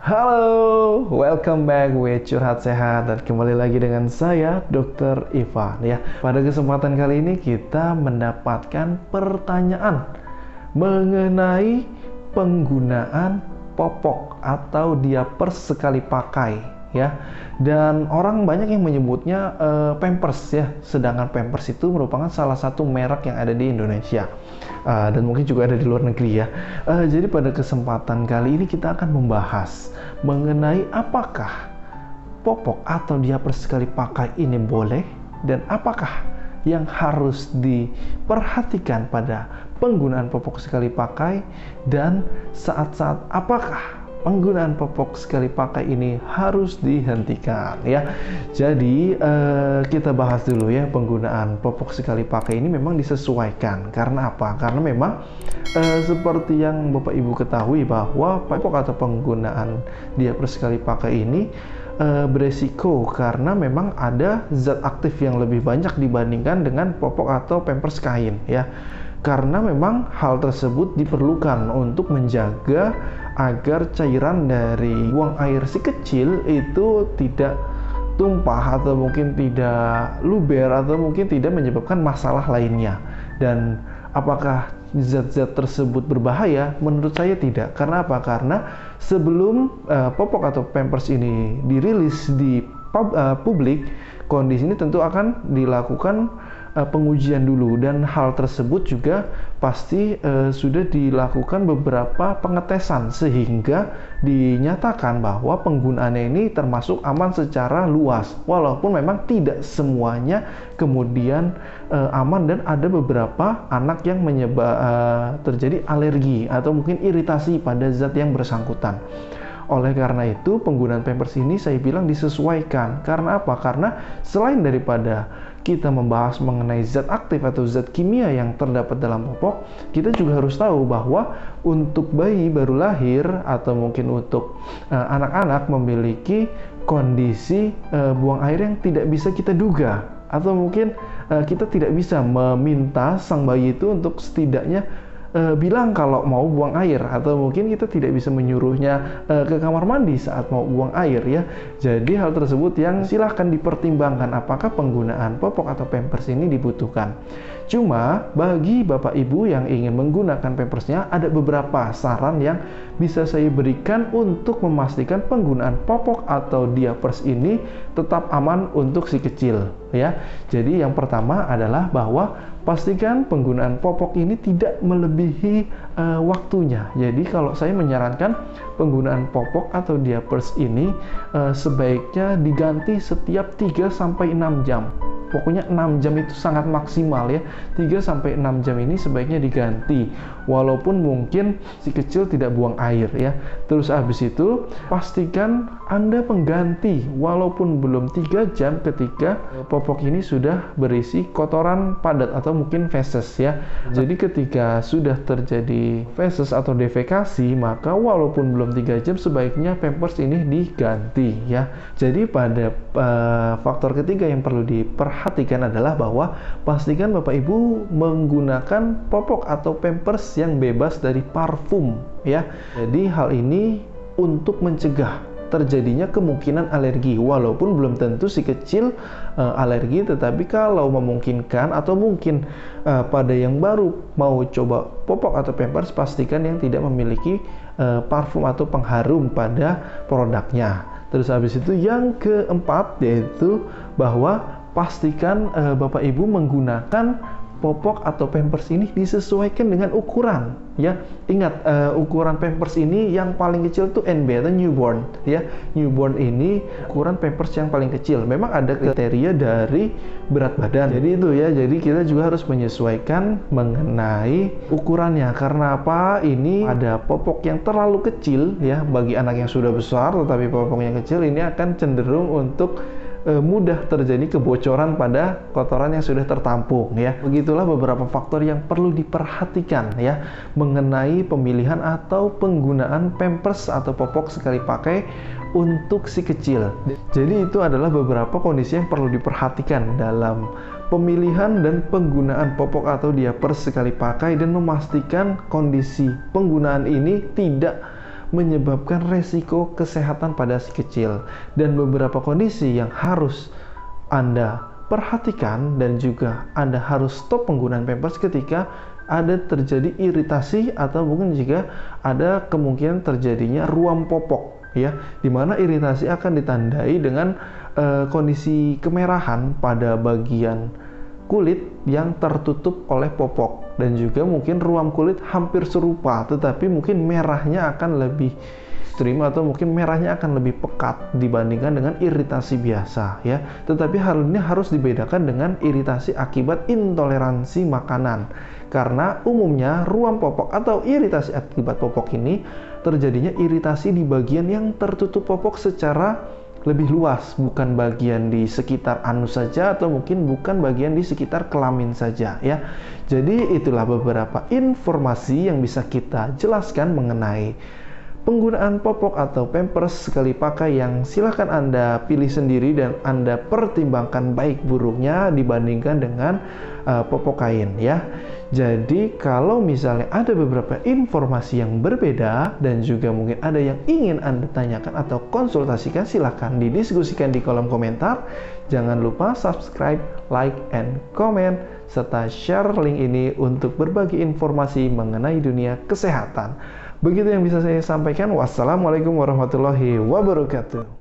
Halo, welcome back with Curhat Sehat dan kembali lagi dengan saya Dr. Ivan ya. Pada kesempatan kali ini kita mendapatkan pertanyaan mengenai penggunaan popok atau diapers sekali pakai ya. Dan orang banyak yang menyebutnya uh, Pampers ya, sedangkan Pampers itu merupakan salah satu merek yang ada di Indonesia uh, dan mungkin juga ada di luar negeri ya. Uh, jadi pada kesempatan kali ini kita akan membahas mengenai apakah popok atau diapers sekali pakai ini boleh dan apakah yang harus diperhatikan pada penggunaan popok sekali pakai dan saat-saat apakah penggunaan popok sekali pakai ini harus dihentikan ya. Jadi eh, kita bahas dulu ya penggunaan popok sekali pakai ini memang disesuaikan karena apa? Karena memang eh, seperti yang Bapak Ibu ketahui bahwa popok atau penggunaan diaper sekali pakai ini eh, beresiko karena memang ada zat aktif yang lebih banyak dibandingkan dengan popok atau pampers kain ya karena memang hal tersebut diperlukan untuk menjaga agar cairan dari buang air si kecil itu tidak tumpah atau mungkin tidak luber atau mungkin tidak menyebabkan masalah lainnya dan apakah zat-zat tersebut berbahaya? Menurut saya tidak. Karena apa? Karena sebelum uh, popok atau pampers ini dirilis di pub, uh, publik, kondisi ini tentu akan dilakukan uh, pengujian dulu dan hal tersebut juga pasti uh, sudah dilakukan beberapa pengetesan sehingga dinyatakan bahwa penggunaannya ini termasuk aman secara luas walaupun memang tidak semuanya kemudian uh, aman dan ada beberapa anak yang menyebab uh, terjadi alergi atau mungkin iritasi pada zat yang bersangkutan. Oleh karena itu, penggunaan Pampers ini saya bilang disesuaikan. Karena apa? Karena selain daripada kita membahas mengenai zat aktif atau zat kimia yang terdapat dalam popok, kita juga harus tahu bahwa untuk bayi baru lahir atau mungkin untuk eh, anak-anak uh, memiliki kondisi uh, buang air yang tidak bisa kita duga. Atau mungkin uh, kita tidak bisa meminta sang bayi itu untuk setidaknya uh, bilang kalau mau buang air atau mungkin kita tidak bisa menyuruhnya uh, ke kamar mandi saat mau buang air ya. Jadi hal tersebut yang silahkan dipertimbangkan apakah penggunaan popok atau pampers ini dibutuhkan. Cuma bagi Bapak Ibu yang ingin menggunakan pampersnya ada beberapa saran yang bisa saya berikan untuk memastikan penggunaan popok atau diapers ini tetap aman untuk si kecil ya. Jadi yang pertama adalah bahwa pastikan penggunaan popok ini tidak melebihi uh, waktunya. Jadi kalau saya menyarankan penggunaan popok atau diapers ini uh, sebaiknya diganti setiap 3 sampai 6 jam pokoknya 6 jam itu sangat maksimal ya. 3 sampai 6 jam ini sebaiknya diganti. Walaupun mungkin si kecil tidak buang air ya. Terus habis itu pastikan Anda pengganti. Walaupun belum 3 jam ketika popok ini sudah berisi kotoran padat atau mungkin feses ya. Jadi ketika sudah terjadi feses atau defekasi maka walaupun belum 3 jam sebaiknya pampers ini diganti ya. Jadi pada uh, faktor ketiga yang perlu diperhatikan perhatikan adalah bahwa pastikan Bapak Ibu menggunakan popok atau pampers yang bebas dari parfum ya. Jadi hal ini untuk mencegah terjadinya kemungkinan alergi walaupun belum tentu si kecil uh, alergi tetapi kalau memungkinkan atau mungkin uh, pada yang baru mau coba popok atau pampers pastikan yang tidak memiliki uh, parfum atau pengharum pada produknya terus habis itu yang keempat yaitu bahwa pastikan uh, Bapak Ibu menggunakan popok atau pampers ini disesuaikan dengan ukuran ya. Ingat uh, ukuran pampers ini yang paling kecil tuh NB atau newborn ya. Newborn ini ukuran pampers yang paling kecil. Memang ada kriteria dari berat badan. Jadi itu ya. Jadi kita juga harus menyesuaikan mengenai ukurannya. Karena apa? Ini ada popok yang terlalu kecil ya. Bagi anak yang sudah besar tetapi popoknya kecil ini akan cenderung untuk e, mudah terjadi kebocoran pada kotoran yang sudah tertampung ya. Begitulah beberapa faktor yang perlu diperhatikan ya mengenai pemilihan atau penggunaan pampers atau popok sekali pakai untuk si kecil. Jadi itu adalah beberapa kondisi yang perlu diperhatikan dalam pemilihan dan penggunaan popok atau diapers sekali pakai dan memastikan kondisi penggunaan ini tidak menyebabkan resiko kesehatan pada si kecil dan beberapa kondisi yang harus Anda perhatikan dan juga Anda harus stop penggunaan Pampers ketika ada terjadi iritasi atau mungkin juga ada kemungkinan terjadinya ruam popok ya di mana iritasi akan ditandai dengan uh, kondisi kemerahan pada bagian kulit yang tertutup oleh popok dan juga mungkin ruam kulit hampir serupa tetapi mungkin merahnya akan lebih ekstrim atau mungkin merahnya akan lebih pekat dibandingkan dengan iritasi biasa ya. Tetapi hal ini harus dibedakan dengan iritasi akibat intoleransi makanan. Karena umumnya ruam popok atau iritasi akibat popok ini terjadinya iritasi di bagian yang tertutup popok secara lebih luas, bukan bagian di sekitar anus saja atau mungkin bukan bagian di sekitar kelamin saja ya. Jadi itulah beberapa informasi yang bisa kita jelaskan mengenai penggunaan popok atau pampers sekali pakai yang silahkan Anda pilih sendiri dan Anda pertimbangkan baik buruknya dibandingkan dengan uh, popok kain ya. Jadi kalau misalnya ada beberapa informasi yang berbeda dan juga mungkin ada yang ingin Anda tanyakan atau konsultasikan silahkan didiskusikan di kolom komentar. Jangan lupa subscribe, like, and comment serta share link ini untuk berbagi informasi mengenai dunia kesehatan. Begitu yang bisa saya sampaikan. Wassalamualaikum warahmatullahi wabarakatuh.